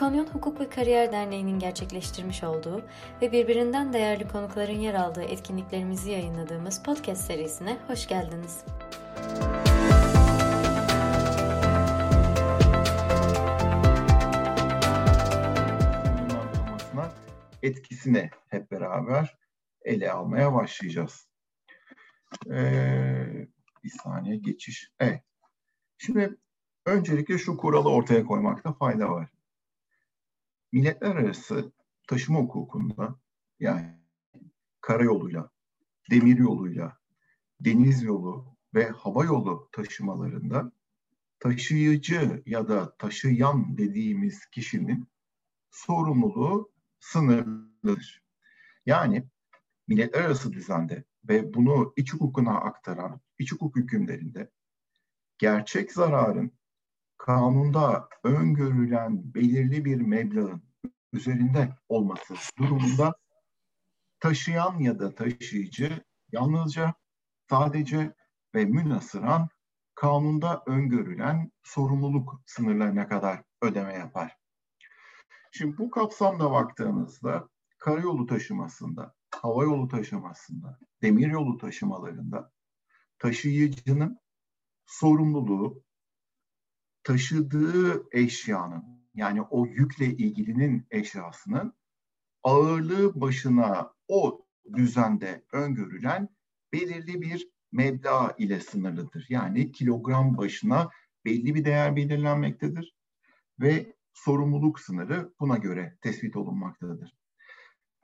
İkonyon Hukuk ve Kariyer Derneği'nin gerçekleştirmiş olduğu ve birbirinden değerli konukların yer aldığı etkinliklerimizi yayınladığımız podcast serisine hoş geldiniz. etkisini hep beraber ele almaya başlayacağız. Ee, bir saniye geçiş. Evet. Şimdi öncelikle şu kuralı ortaya koymakta fayda var. Milletler arası taşıma hukukunda yani karayoluyla, demir yoluyla, deniz yolu ve hava yolu taşımalarında taşıyıcı ya da taşıyan dediğimiz kişinin sorumluluğu sınırlıdır. Yani milletler arası düzende ve bunu iç hukukuna aktaran iç hukuk hükümlerinde gerçek zararın kanunda öngörülen belirli bir meblağın üzerinde olması durumunda taşıyan ya da taşıyıcı yalnızca sadece ve münasıran kanunda öngörülen sorumluluk sınırlarına kadar ödeme yapar. Şimdi bu kapsamda baktığımızda karayolu taşımasında, hava yolu taşımasında, demir yolu taşımalarında taşıyıcının sorumluluğu taşıdığı eşyanın yani o yükle ilgilinin eşyasının ağırlığı başına o düzende öngörülen belirli bir meblağ ile sınırlıdır. Yani kilogram başına belli bir değer belirlenmektedir ve sorumluluk sınırı buna göre tespit olunmaktadır.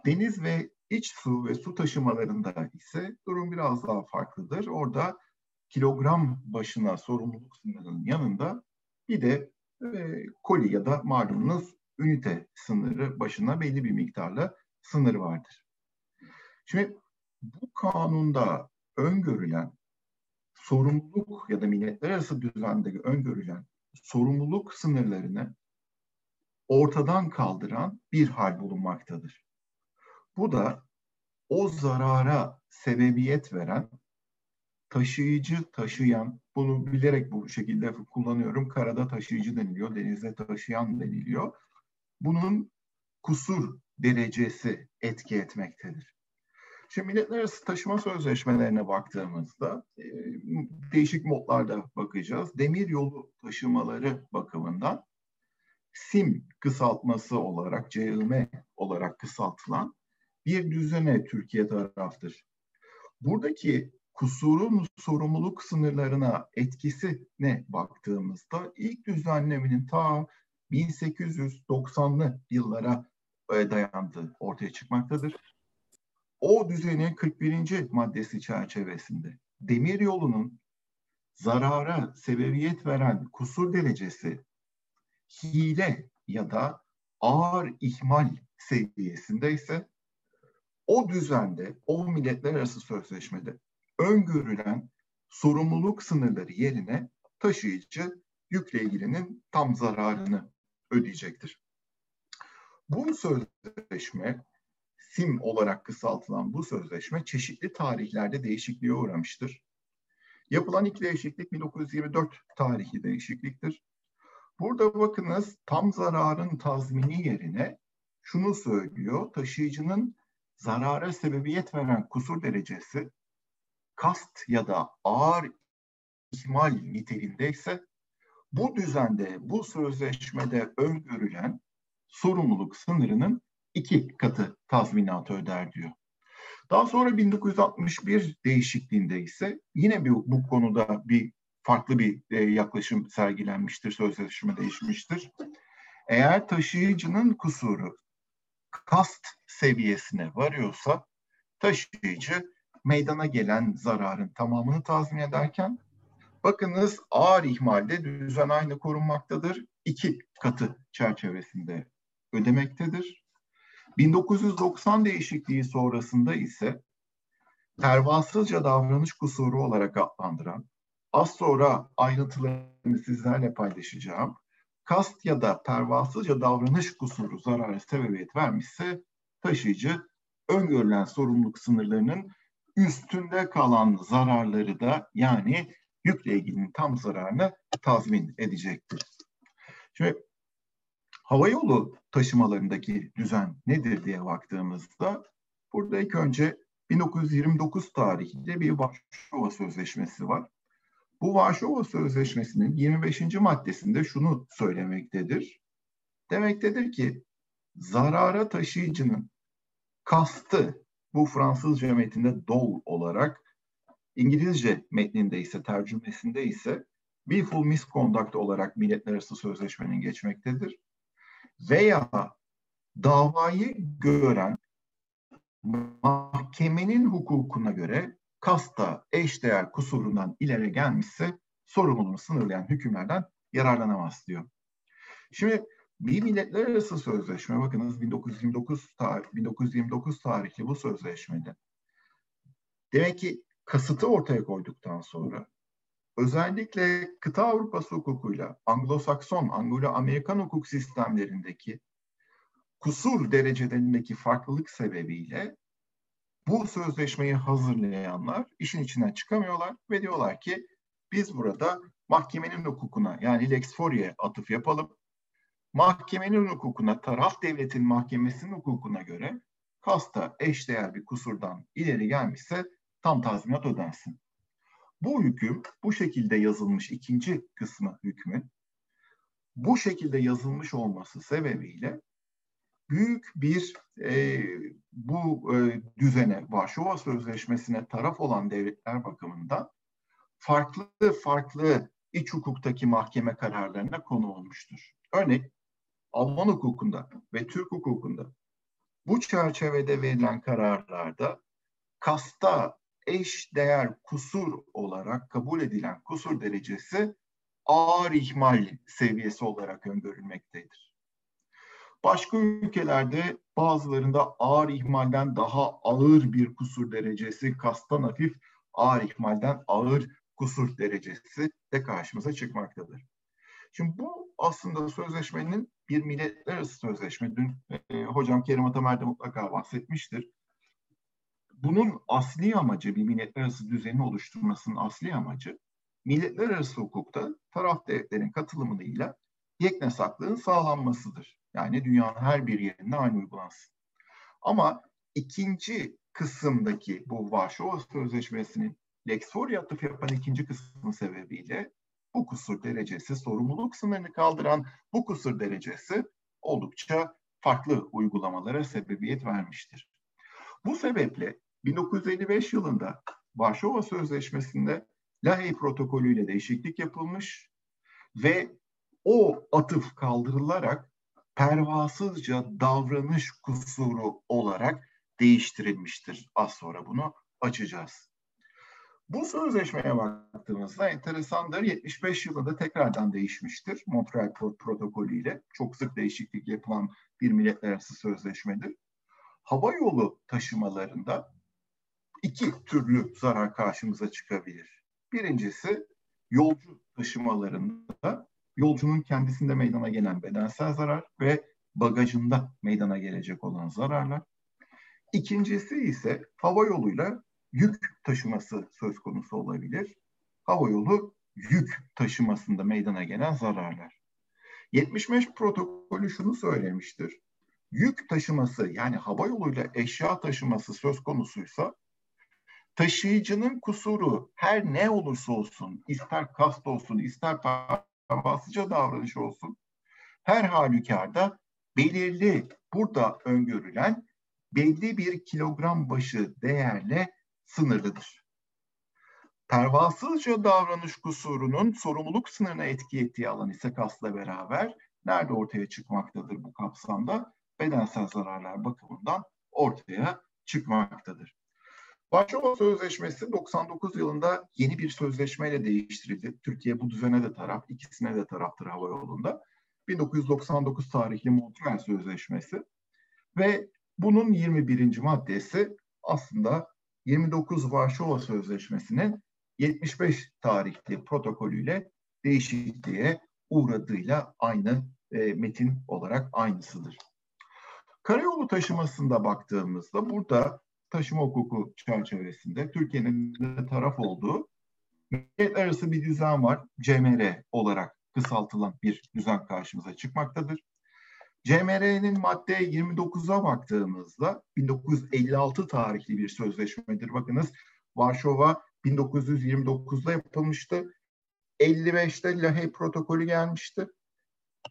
Deniz ve iç su ve su taşımalarında ise durum biraz daha farklıdır. Orada kilogram başına sorumluluk sınırının yanında bir de e, koli ya da malumunuz ünite sınırı başına belli bir miktarla sınır vardır. Şimdi bu kanunda öngörülen sorumluluk ya da milletler arası düzende öngörülen sorumluluk sınırlarını ortadan kaldıran bir hal bulunmaktadır. Bu da o zarara sebebiyet veren taşıyıcı taşıyan, bunu bilerek bu şekilde kullanıyorum. Karada taşıyıcı deniliyor, denizde taşıyan deniliyor. Bunun kusur derecesi etki etmektedir. Şimdi milletler arası taşıma sözleşmelerine baktığımızda e, değişik modlarda bakacağız. Demir yolu taşımaları bakımından SIM kısaltması olarak, CIM olarak kısaltılan bir düzene Türkiye taraftır. Buradaki kusurun sorumluluk sınırlarına etkisi ne baktığımızda ilk düzenlemenin ta 1890'lı yıllara e, dayandığı ortaya çıkmaktadır. O düzenin 41. maddesi çerçevesinde demir yolunun zarara sebebiyet veren kusur derecesi hile ya da ağır ihmal seviyesinde ise o düzende, o milletler arası sözleşmede öngörülen sorumluluk sınırları yerine taşıyıcı yükle ilgilinin tam zararını ödeyecektir. Bu sözleşme, SIM olarak kısaltılan bu sözleşme çeşitli tarihlerde değişikliğe uğramıştır. Yapılan ilk değişiklik 1924 tarihi değişikliktir. Burada bakınız tam zararın tazmini yerine şunu söylüyor. Taşıyıcının zarara sebebiyet veren kusur derecesi kast ya da ağır ihmal niteliğindeyse bu düzende, bu sözleşmede öngörülen sorumluluk sınırının iki katı tazminatı öder diyor. Daha sonra 1961 değişikliğinde ise yine bir, bu konuda bir farklı bir e, yaklaşım sergilenmiştir, sözleşme değişmiştir. Eğer taşıyıcının kusuru kast seviyesine varıyorsa taşıyıcı meydana gelen zararın tamamını tazmin ederken bakınız ağır ihmalde düzen aynı korunmaktadır. iki katı çerçevesinde ödemektedir. 1990 değişikliği sonrasında ise pervasızca davranış kusuru olarak adlandıran Az sonra ayrıntılarını sizlerle paylaşacağım. Kast ya da pervasızca davranış kusuru zararı sebebiyet vermişse taşıyıcı öngörülen sorumluluk sınırlarının üstünde kalan zararları da yani yükle ilgili tam zararını tazmin edecektir. Şimdi Havayolu taşımalarındaki düzen nedir diye baktığımızda burada ilk önce 1929 tarihinde bir Varşova Sözleşmesi var. Bu Varşova Sözleşmesi'nin 25. maddesinde şunu söylemektedir. Demektedir ki zarara taşıyıcının kastı bu Fransızca metinde dol olarak İngilizce metninde ise tercümesinde ise willful misconduct olarak milletler arası sözleşmenin geçmektedir. Veya davayı gören mahkemenin hukukuna göre kasta eşdeğer kusurundan ileri gelmişse sorumluluğunu sınırlayan hükümlerden yararlanamaz diyor. Şimdi bir milletler arası sözleşme bakınız 1929 tarih 1929 tarihli bu sözleşmede. Demek ki kasıtı ortaya koyduktan sonra özellikle kıta Avrupası hukukuyla Anglo-Sakson, Anglo-Amerikan hukuk sistemlerindeki kusur derecelerindeki farklılık sebebiyle bu sözleşmeyi hazırlayanlar işin içinden çıkamıyorlar ve diyorlar ki biz burada mahkemenin hukukuna yani Lex Fori'ye atıf yapalım. Mahkemenin hukukuna, taraf devletin mahkemesinin hukukuna göre kasta eşdeğer bir kusurdan ileri gelmişse tam tazminat ödensin. Bu hüküm bu şekilde yazılmış ikinci kısmı hükmün bu şekilde yazılmış olması sebebiyle büyük bir e, bu e, düzene, Varşova Sözleşmesi'ne taraf olan devletler bakımından farklı farklı iç hukuktaki mahkeme kararlarına konu olmuştur. Örnek Alman hukukunda ve Türk hukukunda bu çerçevede verilen kararlarda kasta eş değer kusur olarak kabul edilen kusur derecesi ağır ihmal seviyesi olarak öngörülmektedir. Başka ülkelerde bazılarında ağır ihmalden daha ağır bir kusur derecesi, kastan hafif ağır ihmalden ağır kusur derecesi de karşımıza çıkmaktadır. Şimdi bu aslında sözleşmenin bir milletler arası sözleşme. Dün e, hocam Kerim Atamer de mutlaka bahsetmiştir. Bunun asli amacı, bir milletler arası düzeni oluşturmasının asli amacı, milletler arası hukukta taraf devletlerin katılımıyla yeknesaklığın sağlanmasıdır. Yani dünyanın her bir yerinde aynı uygulansın. Ama ikinci kısımdaki bu Varşova Sözleşmesi'nin Lex Foria atıf yapan ikinci kısmın sebebiyle bu kusur derecesi, sorumluluk sınırını kaldıran bu kusur derecesi oldukça farklı uygulamalara sebebiyet vermiştir. Bu sebeple 1955 yılında Varşova Sözleşmesi'nde Lahey protokolü ile değişiklik yapılmış ve o atıf kaldırılarak pervasızca davranış kusuru olarak değiştirilmiştir. Az sonra bunu açacağız. Bu sözleşmeye baktığımızda enteresandır. 75 yılında tekrardan değişmiştir. Montreal protokolü ile çok sık değişiklik yapılan bir milletler arası sözleşmedir. Hava yolu taşımalarında iki türlü zarar karşımıza çıkabilir. Birincisi yolcu taşımalarında yolcunun kendisinde meydana gelen bedensel zarar ve bagajında meydana gelecek olan zararlar. İkincisi ise hava yoluyla yük taşıması söz konusu olabilir. Hava yolu yük taşımasında meydana gelen zararlar. 75 protokolü şunu söylemiştir. Yük taşıması yani hava yoluyla eşya taşıması söz konusuysa taşıyıcının kusuru her ne olursa olsun, ister kast olsun, ister pervasızca davranış olsun, her halükarda belirli burada öngörülen belli bir kilogram başı değerle sınırlıdır. Pervasızca davranış kusurunun sorumluluk sınırına etki ettiği alan ise kasla beraber nerede ortaya çıkmaktadır bu kapsamda? Bedensel zararlar bakımından ortaya çıkmaktadır. Varşova Sözleşmesi 99 yılında yeni bir sözleşmeyle değiştirildi. Türkiye bu düzene de taraf, ikisine de taraftır hava yolunda. 1999 tarihli Montreal Sözleşmesi ve bunun 21. maddesi aslında 29 Varşova Sözleşmesi'nin 75 tarihli protokolüyle değişikliğe uğradığıyla aynı e, metin olarak aynısıdır. Karayolu taşımasında baktığımızda burada taşıma hukuku çerçevesinde Türkiye'nin taraf olduğu milletler arası bir düzen var. CMR olarak kısaltılan bir düzen karşımıza çıkmaktadır. CMR'nin madde 29'a baktığımızda 1956 tarihli bir sözleşmedir. Bakınız Varşova 1929'da yapılmıştı. 55'te Lahey protokolü gelmişti.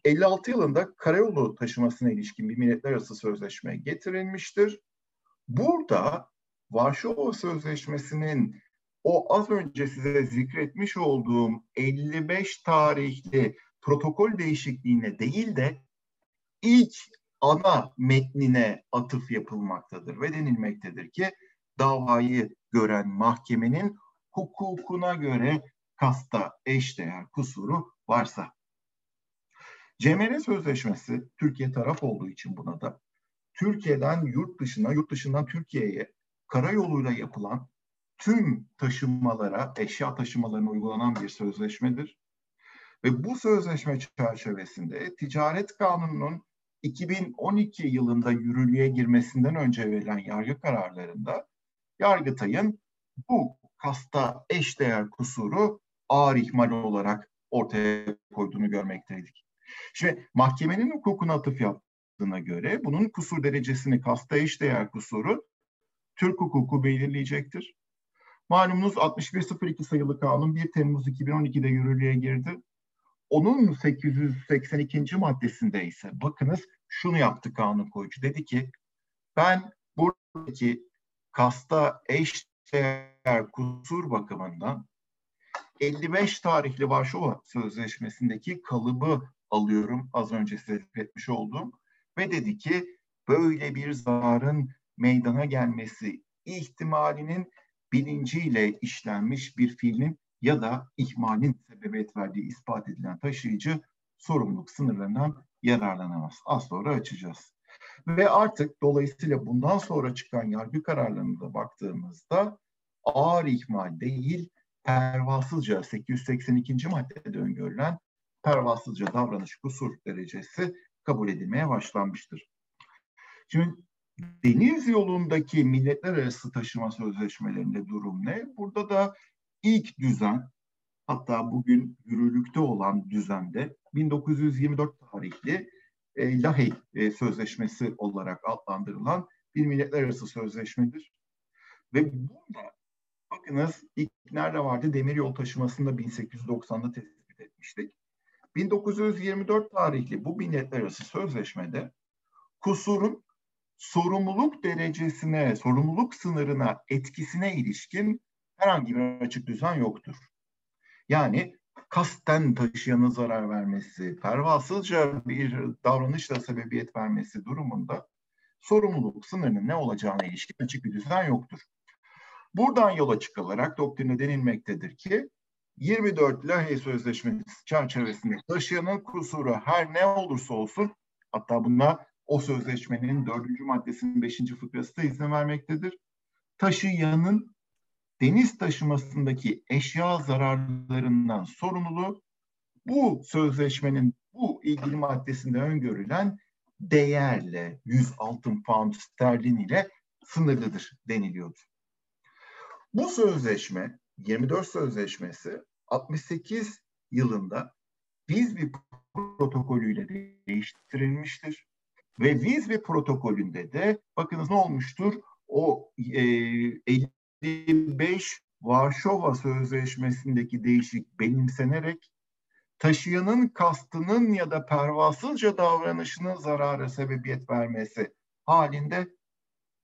56 yılında karayolu taşımasına ilişkin bir milletler arası sözleşme getirilmiştir. Burada Varşova Sözleşmesi'nin o az önce size zikretmiş olduğum 55 tarihli protokol değişikliğine değil de ilk ana metnine atıf yapılmaktadır ve denilmektedir ki davayı gören mahkemenin hukukuna göre kasta eşdeğer kusuru varsa. CMR Sözleşmesi Türkiye taraf olduğu için buna da Türkiye'den yurt dışına, yurt dışından Türkiye'ye karayoluyla yapılan tüm taşımalara, eşya taşımalarına uygulanan bir sözleşmedir. Ve bu sözleşme çerçevesinde ticaret kanununun 2012 yılında yürürlüğe girmesinden önce verilen yargı kararlarında Yargıtay'ın bu kasta eşdeğer kusuru ağır ihmal olarak ortaya koyduğunu görmekteydik. Şimdi mahkemenin hukukuna atıf yaptığına göre bunun kusur derecesini kasta eşdeğer kusuru Türk hukuku belirleyecektir. Malumunuz 6102 sayılı kanun 1 Temmuz 2012'de yürürlüğe girdi. Onun 882. maddesinde ise bakınız şunu yaptı kanun koyucu. Dedi ki ben buradaki kasta eşdeğer kusur bakımından 55 tarihli Varşova Sözleşmesi'ndeki kalıbı alıyorum az önce size etmiş olduğum ve dedi ki böyle bir zararın meydana gelmesi ihtimalinin bilinciyle işlenmiş bir fiilin ya da ihmalin sebebiyet verdiği ispat edilen taşıyıcı sorumluluk sınırlarından yararlanamaz. Az sonra açacağız. Ve artık dolayısıyla bundan sonra çıkan yargı kararlarına da baktığımızda ağır ihmal değil, pervasızca 882. maddede öngörülen pervasızca davranış kusur derecesi kabul edilmeye başlanmıştır. Şimdi deniz yolundaki milletler arası taşıma sözleşmelerinde durum ne? Burada da ilk düzen hatta bugün yürürlükte olan düzende 1924 tarihli e, Lahey e, Sözleşmesi olarak adlandırılan bir milletler arası sözleşmedir. Ve burada bakınız ilk nerede vardı? Demir yol taşımasında 1890'da tespit etmiştik. 1924 tarihli bu milletler arası sözleşmede kusurun sorumluluk derecesine, sorumluluk sınırına, etkisine ilişkin herhangi bir açık düzen yoktur. Yani kasten taşıyanın zarar vermesi, pervasızca bir davranışla sebebiyet vermesi durumunda sorumluluk sınırının ne olacağına ilişkin açık bir düzen yoktur. Buradan yola çıkılarak doktrine denilmektedir ki 24 Lahey Sözleşmesi çerçevesinde taşıyanın kusuru her ne olursa olsun hatta buna o sözleşmenin dördüncü maddesinin beşinci fıkrası da izin vermektedir. Taşıyanın deniz taşımasındaki eşya zararlarından sorumluluğu bu sözleşmenin bu ilgili maddesinde öngörülen değerle 100 altın pound sterlin ile sınırlıdır deniliyordu. Bu sözleşme 24 sözleşmesi 68 yılında Vizbi protokolüyle değiştirilmiştir. Ve Vizbi protokolünde de bakınız ne olmuştur? O e, 55 Varşova Sözleşmesi'ndeki değişik benimsenerek taşıyanın kastının ya da pervasızca davranışının zarara sebebiyet vermesi halinde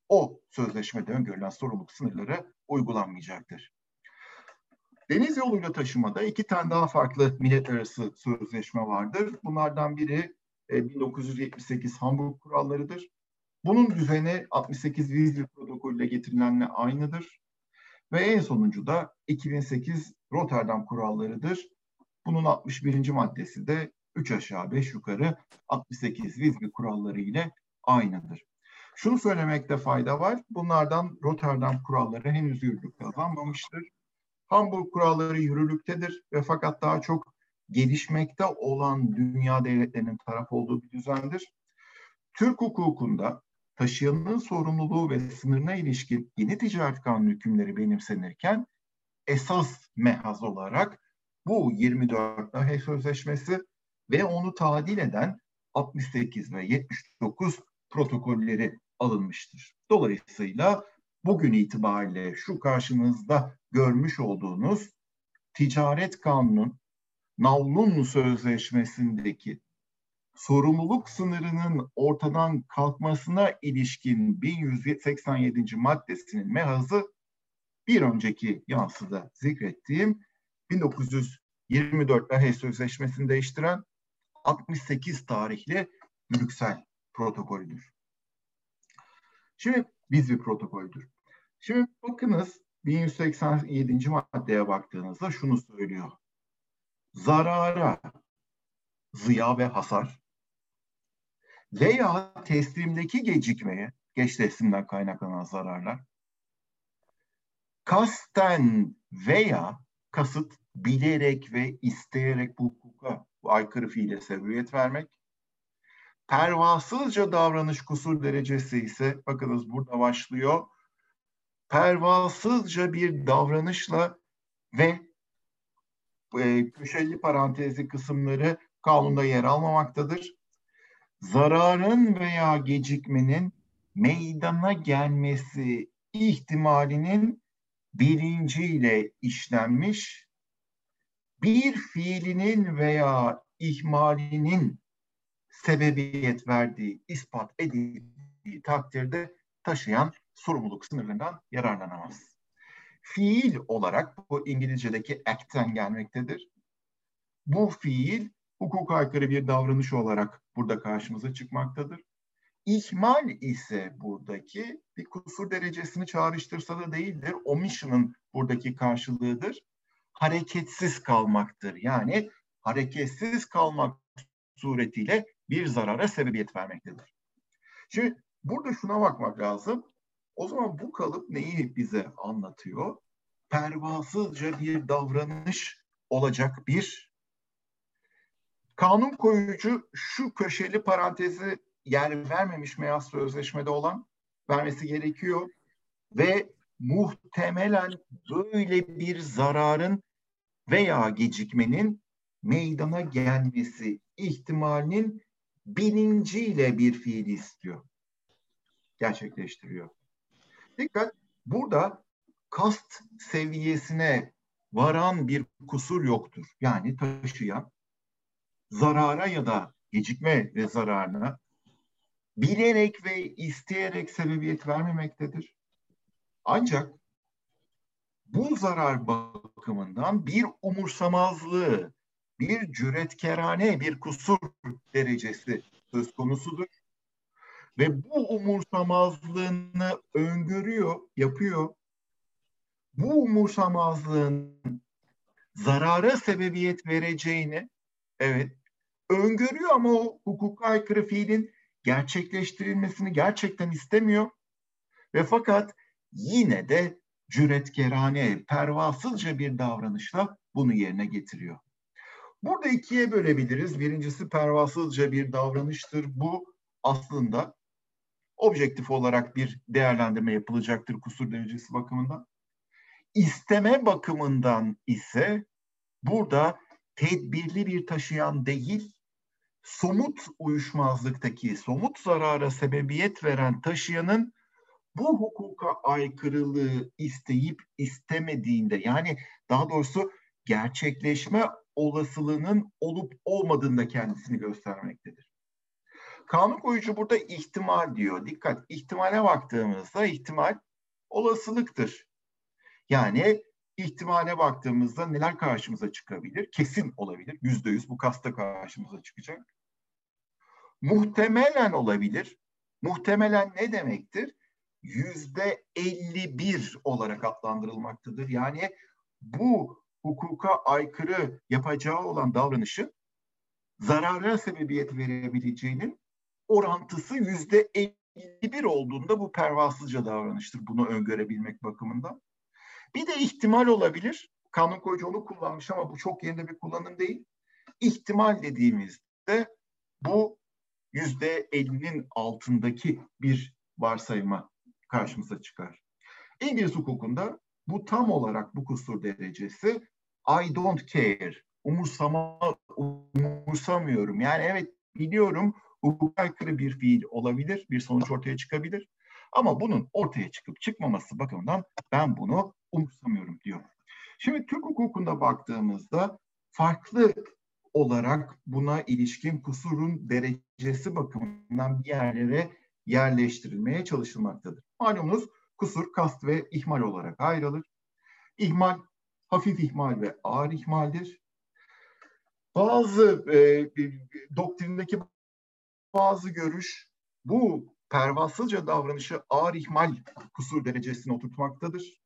o sözleşmede öngörülen sorumluluk sınırları uygulanmayacaktır. Deniz yoluyla taşımada iki tane daha farklı millet arası sözleşme vardır. Bunlardan biri 1978 e, Hamburg kurallarıdır. Bunun düzeni 68 Vizli protokolüyle getirilenle aynıdır. Ve en sonuncu da 2008 Rotterdam kurallarıdır. Bunun 61. maddesi de 3 aşağı 5 yukarı 68 Vizli kuralları ile aynıdır. Şunu söylemekte fayda var. Bunlardan Rotterdam kuralları henüz yürürlük kazanmamıştır. Hamburg kuralları yürürlüktedir ve fakat daha çok gelişmekte olan dünya devletlerinin taraf olduğu bir düzendir. Türk hukukunda taşıyanın sorumluluğu ve sınırına ilişkin yeni ticaret kanunu hükümleri benimsenirken esas mehaz olarak bu 24 Lahey Sözleşmesi ve onu tadil eden 68 ve 79 protokolleri alınmıştır. Dolayısıyla bugün itibariyle şu karşınızda görmüş olduğunuz ticaret kanunun Navlun Sözleşmesi'ndeki sorumluluk sınırının ortadan kalkmasına ilişkin 1187. maddesinin mehazı bir önceki yansıda zikrettiğim 1924 Lahey Sözleşmesi'ni değiştiren 68 tarihli Brüksel protokolüdür. Şimdi biz bir protokoldür. Şimdi bakınız 1187. maddeye baktığınızda şunu söylüyor. Zarara, ziya ve hasar veya teslimdeki gecikmeye, geç teslimden kaynaklanan zararlar, kasten veya kasıt bilerek ve isteyerek bu hukuka bu aykırı fiile sebebiyet vermek, pervasızca davranış kusur derecesi ise bakınız burada başlıyor. Pervasızca bir davranışla ve e, köşeli parantezi kısımları kanunda yer almamaktadır. Zararın veya gecikmenin meydana gelmesi ihtimalinin bilinciyle işlenmiş bir fiilinin veya ihmalinin sebebiyet verdiği, ispat edildiği takdirde taşıyan sorumluluk sınırlarından yararlanamaz. Fiil olarak bu İngilizce'deki act'ten gelmektedir. Bu fiil hukuk aykırı bir davranış olarak burada karşımıza çıkmaktadır. İhmal ise buradaki bir kusur derecesini çağrıştırsa da değildir. Omission'ın buradaki karşılığıdır. Hareketsiz kalmaktır. Yani hareketsiz kalmak suretiyle bir zarara sebebiyet vermektedir. Şimdi burada şuna bakmak lazım. O zaman bu kalıp neyi bize anlatıyor? Pervasızca bir davranış olacak bir kanun koyucu şu köşeli parantezi yer vermemiş meyas sözleşmede olan vermesi gerekiyor ve muhtemelen böyle bir zararın veya gecikmenin meydana gelmesi ihtimalinin bilinciyle bir fiil istiyor. Gerçekleştiriyor. Dikkat burada kast seviyesine varan bir kusur yoktur. Yani taşıyan zarara ya da gecikme ve zararına bilerek ve isteyerek sebebiyet vermemektedir. Ancak bu zarar bakımından bir umursamazlığı, bir cüretkerane, bir kusur derecesi söz konusudur. Ve bu umursamazlığını öngörüyor, yapıyor. Bu umursamazlığın zarara sebebiyet vereceğini, evet, öngörüyor ama o hukuka aykırı fiilin gerçekleştirilmesini gerçekten istemiyor. Ve fakat yine de cüretkerane, pervasızca bir davranışla bunu yerine getiriyor. Burada ikiye bölebiliriz. Birincisi pervasızca bir davranıştır. Bu aslında objektif olarak bir değerlendirme yapılacaktır kusur derecesi bakımından. İsteme bakımından ise burada tedbirli bir taşıyan değil, somut uyuşmazlıktaki, somut zarara sebebiyet veren taşıyanın bu hukuka aykırılığı isteyip istemediğinde yani daha doğrusu gerçekleşme olasılığının olup olmadığında kendisini göstermektedir. Kanun koyucu burada ihtimal diyor. Dikkat ihtimale baktığımızda ihtimal olasılıktır. Yani ihtimale baktığımızda neler karşımıza çıkabilir? Kesin olabilir. Yüzde yüz bu kasta karşımıza çıkacak. Muhtemelen olabilir. Muhtemelen ne demektir? Yüzde 51 olarak adlandırılmaktadır. Yani bu hukuka aykırı yapacağı olan davranışın zarara sebebiyet verebileceğinin orantısı yüzde 51 olduğunda bu pervasızca davranıştır. Bunu öngörebilmek bakımından. Bir de ihtimal olabilir. Kanun koyucu onu kullanmış ama bu çok yerinde bir kullanım değil. İhtimal dediğimizde bu yüzde elli'nin altındaki bir varsayıma karşımıza çıkar. İngiliz hukukunda bu tam olarak bu kusur derecesi I don't care, umursama, umursamıyorum. Yani evet Biliyorum hukuka aykırı bir fiil olabilir, bir sonuç ortaya çıkabilir. Ama bunun ortaya çıkıp çıkmaması bakımından ben bunu umursamıyorum diyor. Şimdi Türk hukukunda baktığımızda farklı olarak buna ilişkin kusurun derecesi bakımından bir yerlere yerleştirilmeye çalışılmaktadır. Malumunuz kusur kast ve ihmal olarak ayrılır. İhmal hafif ihmal ve ağır ihmaldir. Bazı e, doktrindeki bazı görüş bu pervasızca davranışı ağır ihmal kusur derecesine oturtmaktadır.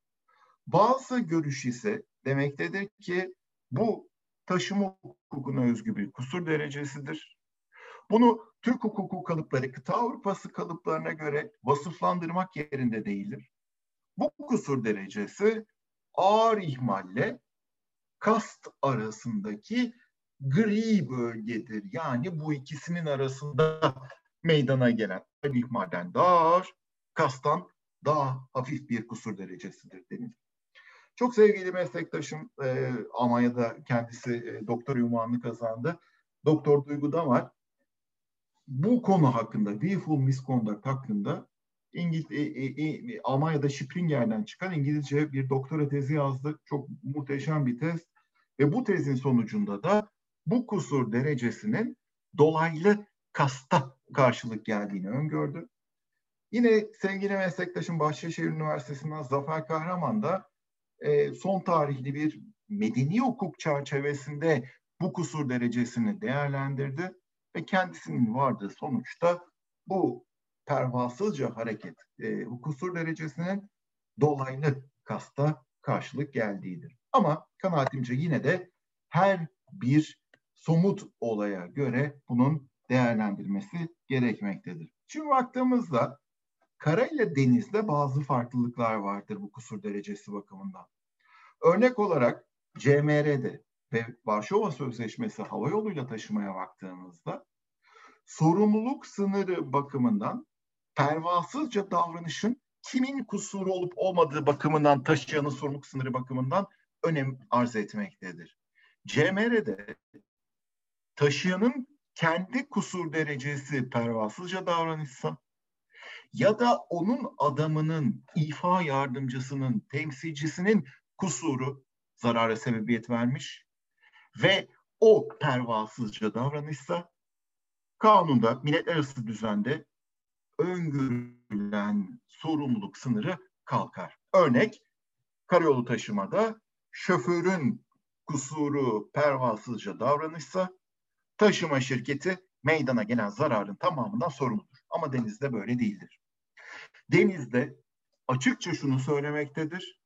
Bazı görüş ise demektedir ki bu taşıma hukukuna özgü bir kusur derecesidir. Bunu Türk hukuku kalıpları kıta Avrupası kalıplarına göre vasıflandırmak yerinde değildir. Bu kusur derecesi ağır ihmalle kast arasındaki gri bölgedir. Yani bu ikisinin arasında meydana gelen ihmalden daha ağır, kastan daha hafif bir kusur derecesidir denilir. Çok sevgili meslektaşım e, Almanya'da kendisi e, doktor ünvanını kazandı. Doktor Duygu Damar bu konu hakkında, willful misconduct hakkında İngiliz, e, e, e, Almanya'da Springer'den çıkan İngilizce bir doktora tezi yazdı. Çok muhteşem bir tez. Ve bu tezin sonucunda da bu kusur derecesinin dolaylı kasta karşılık geldiğini öngördü. Yine sevgili meslektaşım Bahçeşehir Üniversitesi'nden Zafer Kahraman da e, son tarihli bir medeni hukuk çerçevesinde bu kusur derecesini değerlendirdi ve kendisinin vardığı sonuçta bu pervasızca hareket e, kusur derecesinin dolaylı kasta karşılık geldiğidir. Ama kanaatimce yine de her bir somut olaya göre bunun değerlendirmesi gerekmektedir. Şimdi baktığımızda kara ile denizde bazı farklılıklar vardır bu kusur derecesi bakımından. Örnek olarak CMR'de ve Varşova Sözleşmesi hava yoluyla taşımaya baktığımızda sorumluluk sınırı bakımından pervasızca davranışın kimin kusuru olup olmadığı bakımından taşıyanın sorumluluk sınırı bakımından önem arz etmektedir. CMR'de taşıyanın kendi kusur derecesi pervasızca davranışsa ya da onun adamının, ifa yardımcısının, temsilcisinin kusuru zarara sebebiyet vermiş ve o pervasızca davranışsa kanunda, milletler arası düzende öngörülen sorumluluk sınırı kalkar. Örnek, karayolu taşımada şoförün kusuru pervasızca davranışsa taşıma şirketi meydana gelen zararın tamamından sorumludur. Ama denizde böyle değildir. Denizde açıkça şunu söylemektedir.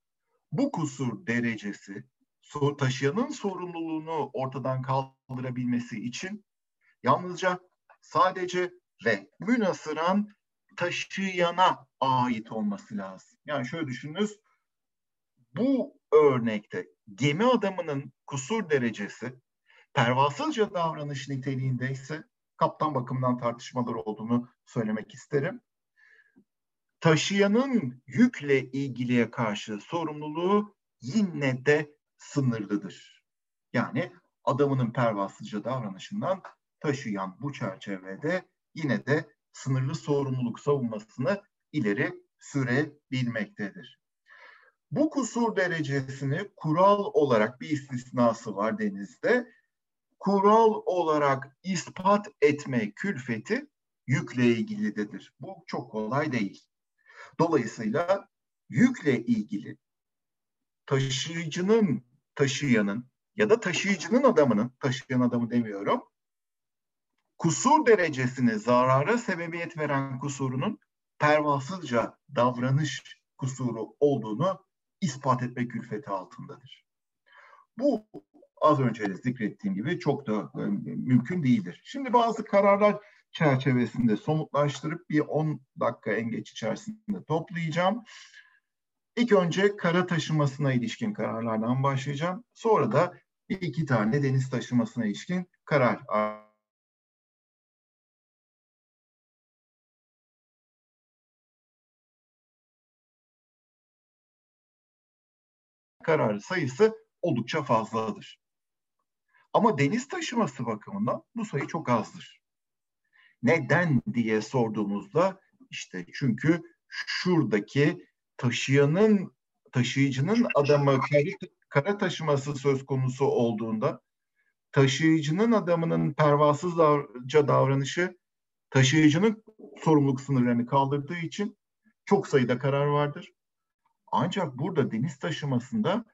Bu kusur derecesi taşıyanın sorumluluğunu ortadan kaldırabilmesi için yalnızca sadece ve münasıran taşıyana ait olması lazım. Yani şöyle düşününüz. Bu örnekte gemi adamının kusur derecesi pervasızca davranış niteliğinde ise kaptan bakımından tartışmalar olduğunu söylemek isterim. Taşıyanın yükle ilgiliye karşı sorumluluğu yine de sınırlıdır. Yani adamının pervasızca davranışından taşıyan bu çerçevede yine de sınırlı sorumluluk savunmasını ileri sürebilmektedir. Bu kusur derecesini kural olarak bir istisnası var denizde kural olarak ispat etme külfeti yükle ilgilidir. Bu çok kolay değil. Dolayısıyla yükle ilgili taşıyıcının, taşıyanın ya da taşıyıcının adamının, taşıyan adamı demiyorum, kusur derecesini zarara sebebiyet veren kusurunun pervasızca davranış kusuru olduğunu ispat etme külfeti altındadır. Bu az önce de zikrettiğim gibi çok da e, mümkün değildir. Şimdi bazı kararlar çerçevesinde somutlaştırıp bir 10 dakika en geç içerisinde toplayacağım. İlk önce kara taşımasına ilişkin kararlardan başlayacağım. Sonra da bir iki tane deniz taşımasına ilişkin karar kararı sayısı oldukça fazladır. Ama deniz taşıması bakımından bu sayı çok azdır. Neden diye sorduğumuzda işte çünkü şuradaki taşıyanın taşıyıcının adamı kara taşıması söz konusu olduğunda taşıyıcının adamının pervasızca davranışı taşıyıcının sorumluluk sınırlarını kaldırdığı için çok sayıda karar vardır. Ancak burada deniz taşımasında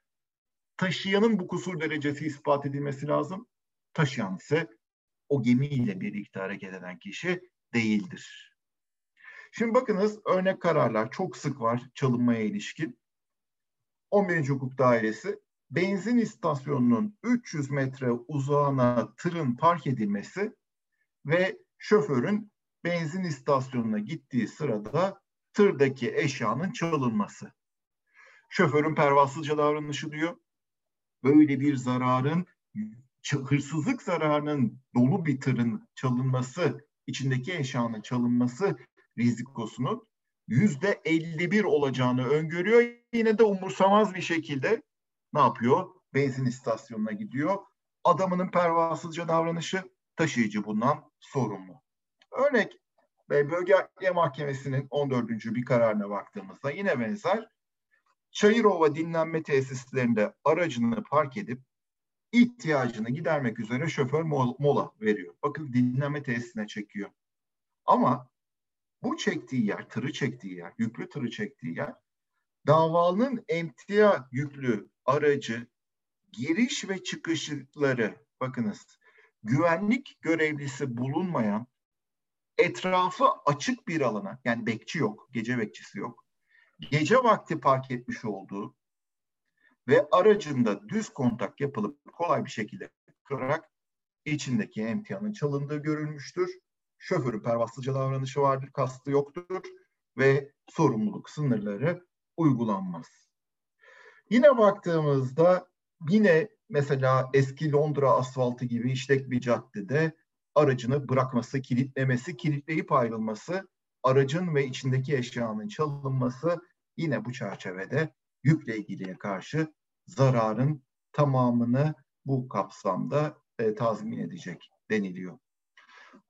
taşıyanın bu kusur derecesi ispat edilmesi lazım. Taşıyan ise o gemiyle birlikte hareket eden kişi değildir. Şimdi bakınız örnek kararlar çok sık var çalınmaya ilişkin. 11. Hukuk Dairesi benzin istasyonunun 300 metre uzağına tırın park edilmesi ve şoförün benzin istasyonuna gittiği sırada tırdaki eşyanın çalınması. Şoförün pervasızca davranışı diyor. Böyle bir zararın, hırsızlık zararının dolu bir tırın çalınması, içindeki eşyanın çalınması rizikosunun yüzde 51 olacağını öngörüyor. Yine de umursamaz bir şekilde ne yapıyor? Benzin istasyonuna gidiyor. Adamının pervasızca davranışı taşıyıcı bundan sorumlu. Örnek ve Bölge Adliye Mahkemesi'nin 14. bir kararına baktığımızda yine benzer. Çayırova dinlenme tesislerinde aracını park edip ihtiyacını gidermek üzere şoför mola veriyor. Bakın dinlenme tesisine çekiyor. Ama bu çektiği yer, tırı çektiği yer, yüklü tırı çektiği yer davalının emtia yüklü aracı giriş ve çıkışları bakınız güvenlik görevlisi bulunmayan etrafı açık bir alana yani bekçi yok, gece bekçisi yok. Gece vakti park etmiş olduğu ve aracında düz kontak yapılıp kolay bir şekilde kırarak içindeki emtianın çalındığı görülmüştür. Şoförün pervasızca davranışı vardır, kastı yoktur ve sorumluluk sınırları uygulanmaz. Yine baktığımızda yine mesela eski Londra asfaltı gibi işlek bir caddede aracını bırakması, kilitlemesi, kilitleyip ayrılması, aracın ve içindeki eşyanın çalınması yine bu çerçevede yükle ilgiliye karşı zararın tamamını bu kapsamda e, tazmin edecek deniliyor.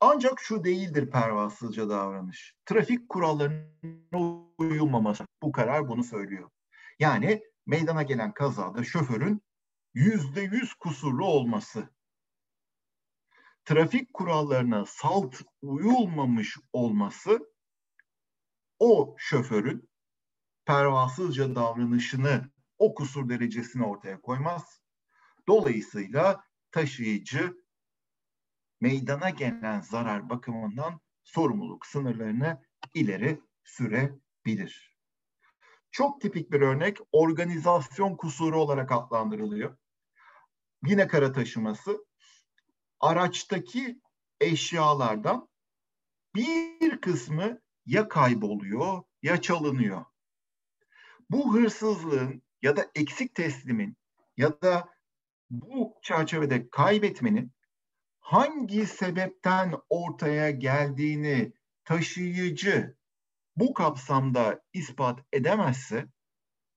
Ancak şu değildir pervasızca davranış. Trafik kurallarına uyulmaması. Bu karar bunu söylüyor. Yani meydana gelen kazada şoförün yüzde yüz kusurlu olması, trafik kurallarına salt uyulmamış olması o şoförün pervasızca davranışını o kusur derecesine ortaya koymaz. Dolayısıyla taşıyıcı meydana gelen zarar bakımından sorumluluk sınırlarını ileri sürebilir. Çok tipik bir örnek organizasyon kusuru olarak adlandırılıyor. Yine kara taşıması araçtaki eşyalardan bir kısmı ya kayboluyor ya çalınıyor. Bu hırsızlığın ya da eksik teslimin ya da bu çerçevede kaybetmenin hangi sebepten ortaya geldiğini taşıyıcı bu kapsamda ispat edemezse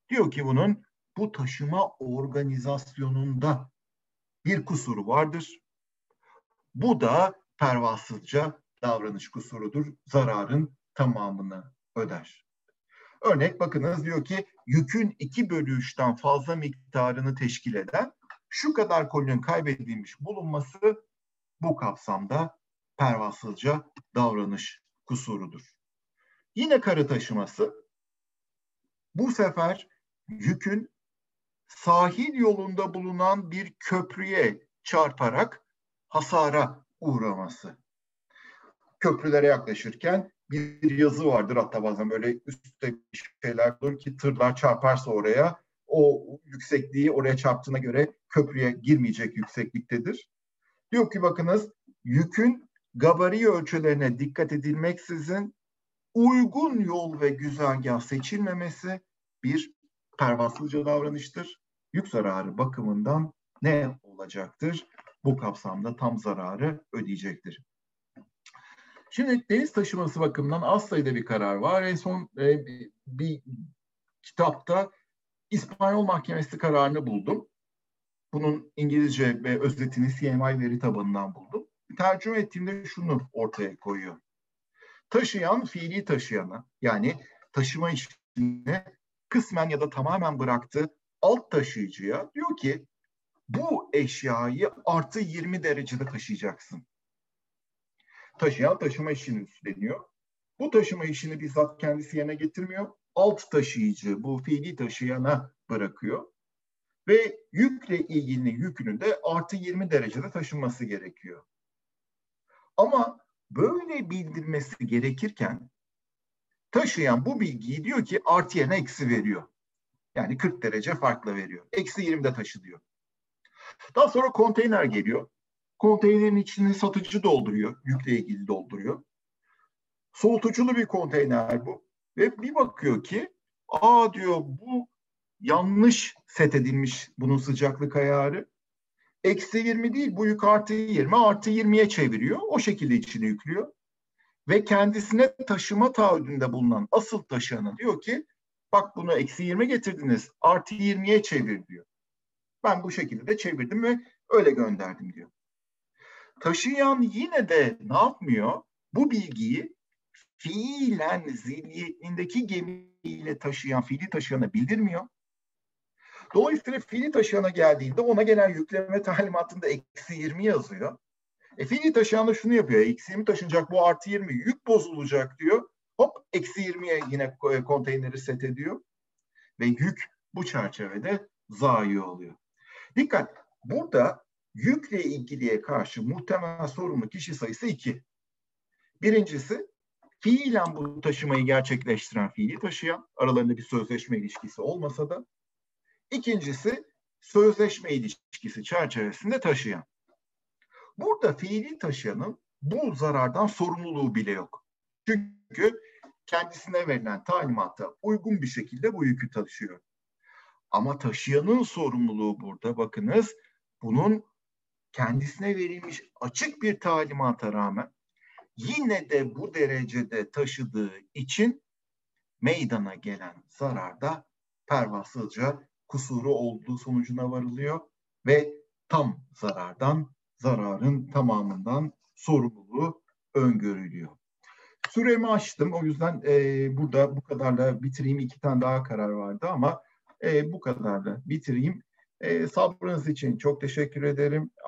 diyor ki bunun bu taşıma organizasyonunda bir kusuru vardır. Bu da pervasızca davranış kusurudur. Zararın tamamını öder. Örnek bakınız diyor ki yükün 2 bölü 3'ten fazla miktarını teşkil eden şu kadar kolinin kaybedilmiş bulunması bu kapsamda pervasızca davranış kusurudur. Yine karı taşıması bu sefer yükün sahil yolunda bulunan bir köprüye çarparak hasara uğraması. Köprülere yaklaşırken bir yazı vardır hatta bazen böyle üstte şeyler olur ki tırlar çarparsa oraya o yüksekliği oraya çarptığına göre köprüye girmeyecek yüksekliktedir. Diyor ki bakınız yükün gabari ölçülerine dikkat edilmeksizin uygun yol ve güzergah seçilmemesi bir pervasızca davranıştır. Yük zararı bakımından ne olacaktır? Bu kapsamda tam zararı ödeyecektir. Şimdi deniz taşıması bakımından az sayıda bir karar var. En son e, bir kitapta İspanyol Mahkemesi kararını buldum. Bunun İngilizce ve özetini CMI veri tabanından buldum. tercüme ettiğimde şunu ortaya koyuyor. Taşıyan fiili taşıyana yani taşıma işini kısmen ya da tamamen bıraktığı alt taşıyıcıya diyor ki bu eşyayı artı 20 derecede taşıyacaksın. Taşıyan taşıma işini üstleniyor. Bu taşıma işini bizzat kendisi yerine getirmiyor. Alt taşıyıcı bu fiili taşıyana bırakıyor. Ve yükle ilgili yükünün de artı 20 derecede taşınması gerekiyor. Ama böyle bildirmesi gerekirken taşıyan bu bilgiyi diyor ki artı yerine eksi veriyor. Yani 40 derece farkla veriyor. Eksi 20'de taşınıyor. Daha sonra konteyner geliyor. Konteynerin içini satıcı dolduruyor. Yükle ilgili dolduruyor. Soğutuculu bir konteyner bu. Ve bir bakıyor ki aa diyor bu yanlış set edilmiş bunun sıcaklık ayarı. Eksi 20 değil bu yük artı 20 artı 20'ye çeviriyor. O şekilde içini yüklüyor. Ve kendisine taşıma taahhüdünde bulunan asıl taşıyana diyor ki bak bunu eksi 20 getirdiniz artı 20'ye çevir diyor. Ben bu şekilde de çevirdim ve öyle gönderdim diyor. Taşıyan yine de ne yapmıyor? Bu bilgiyi fiilen zihniyetindeki gemiyle taşıyan, fiili taşıyana bildirmiyor. Dolayısıyla fiili taşıyana geldiğinde ona gelen yükleme talimatında eksi 20 yazıyor. E fiili taşıyan da şunu yapıyor. Eksi 20 taşınacak bu artı 20 yük bozulacak diyor. Hop eksi 20'ye yine konteyneri set ediyor. Ve yük bu çerçevede zayi oluyor. Dikkat burada yükle ilgiliye karşı muhtemel sorumlu kişi sayısı iki. Birincisi fiilen bu taşımayı gerçekleştiren fiili taşıyan aralarında bir sözleşme ilişkisi olmasa da İkincisi sözleşme ilişkisi çerçevesinde taşıyan. Burada fiili taşıyanın bu zarardan sorumluluğu bile yok. Çünkü kendisine verilen talimata uygun bir şekilde bu yükü taşıyor. Ama taşıyanın sorumluluğu burada bakınız bunun kendisine verilmiş açık bir talimata rağmen yine de bu derecede taşıdığı için meydana gelen zararda pervasızca kusuru olduğu sonucuna varılıyor ve tam zarardan, zararın tamamından sorumluluğu öngörülüyor. Süremi açtım. O yüzden e, burada bu kadarla bitireyim. İki tane daha karar vardı ama e, bu kadarla bitireyim. E, sabrınız için çok teşekkür ederim.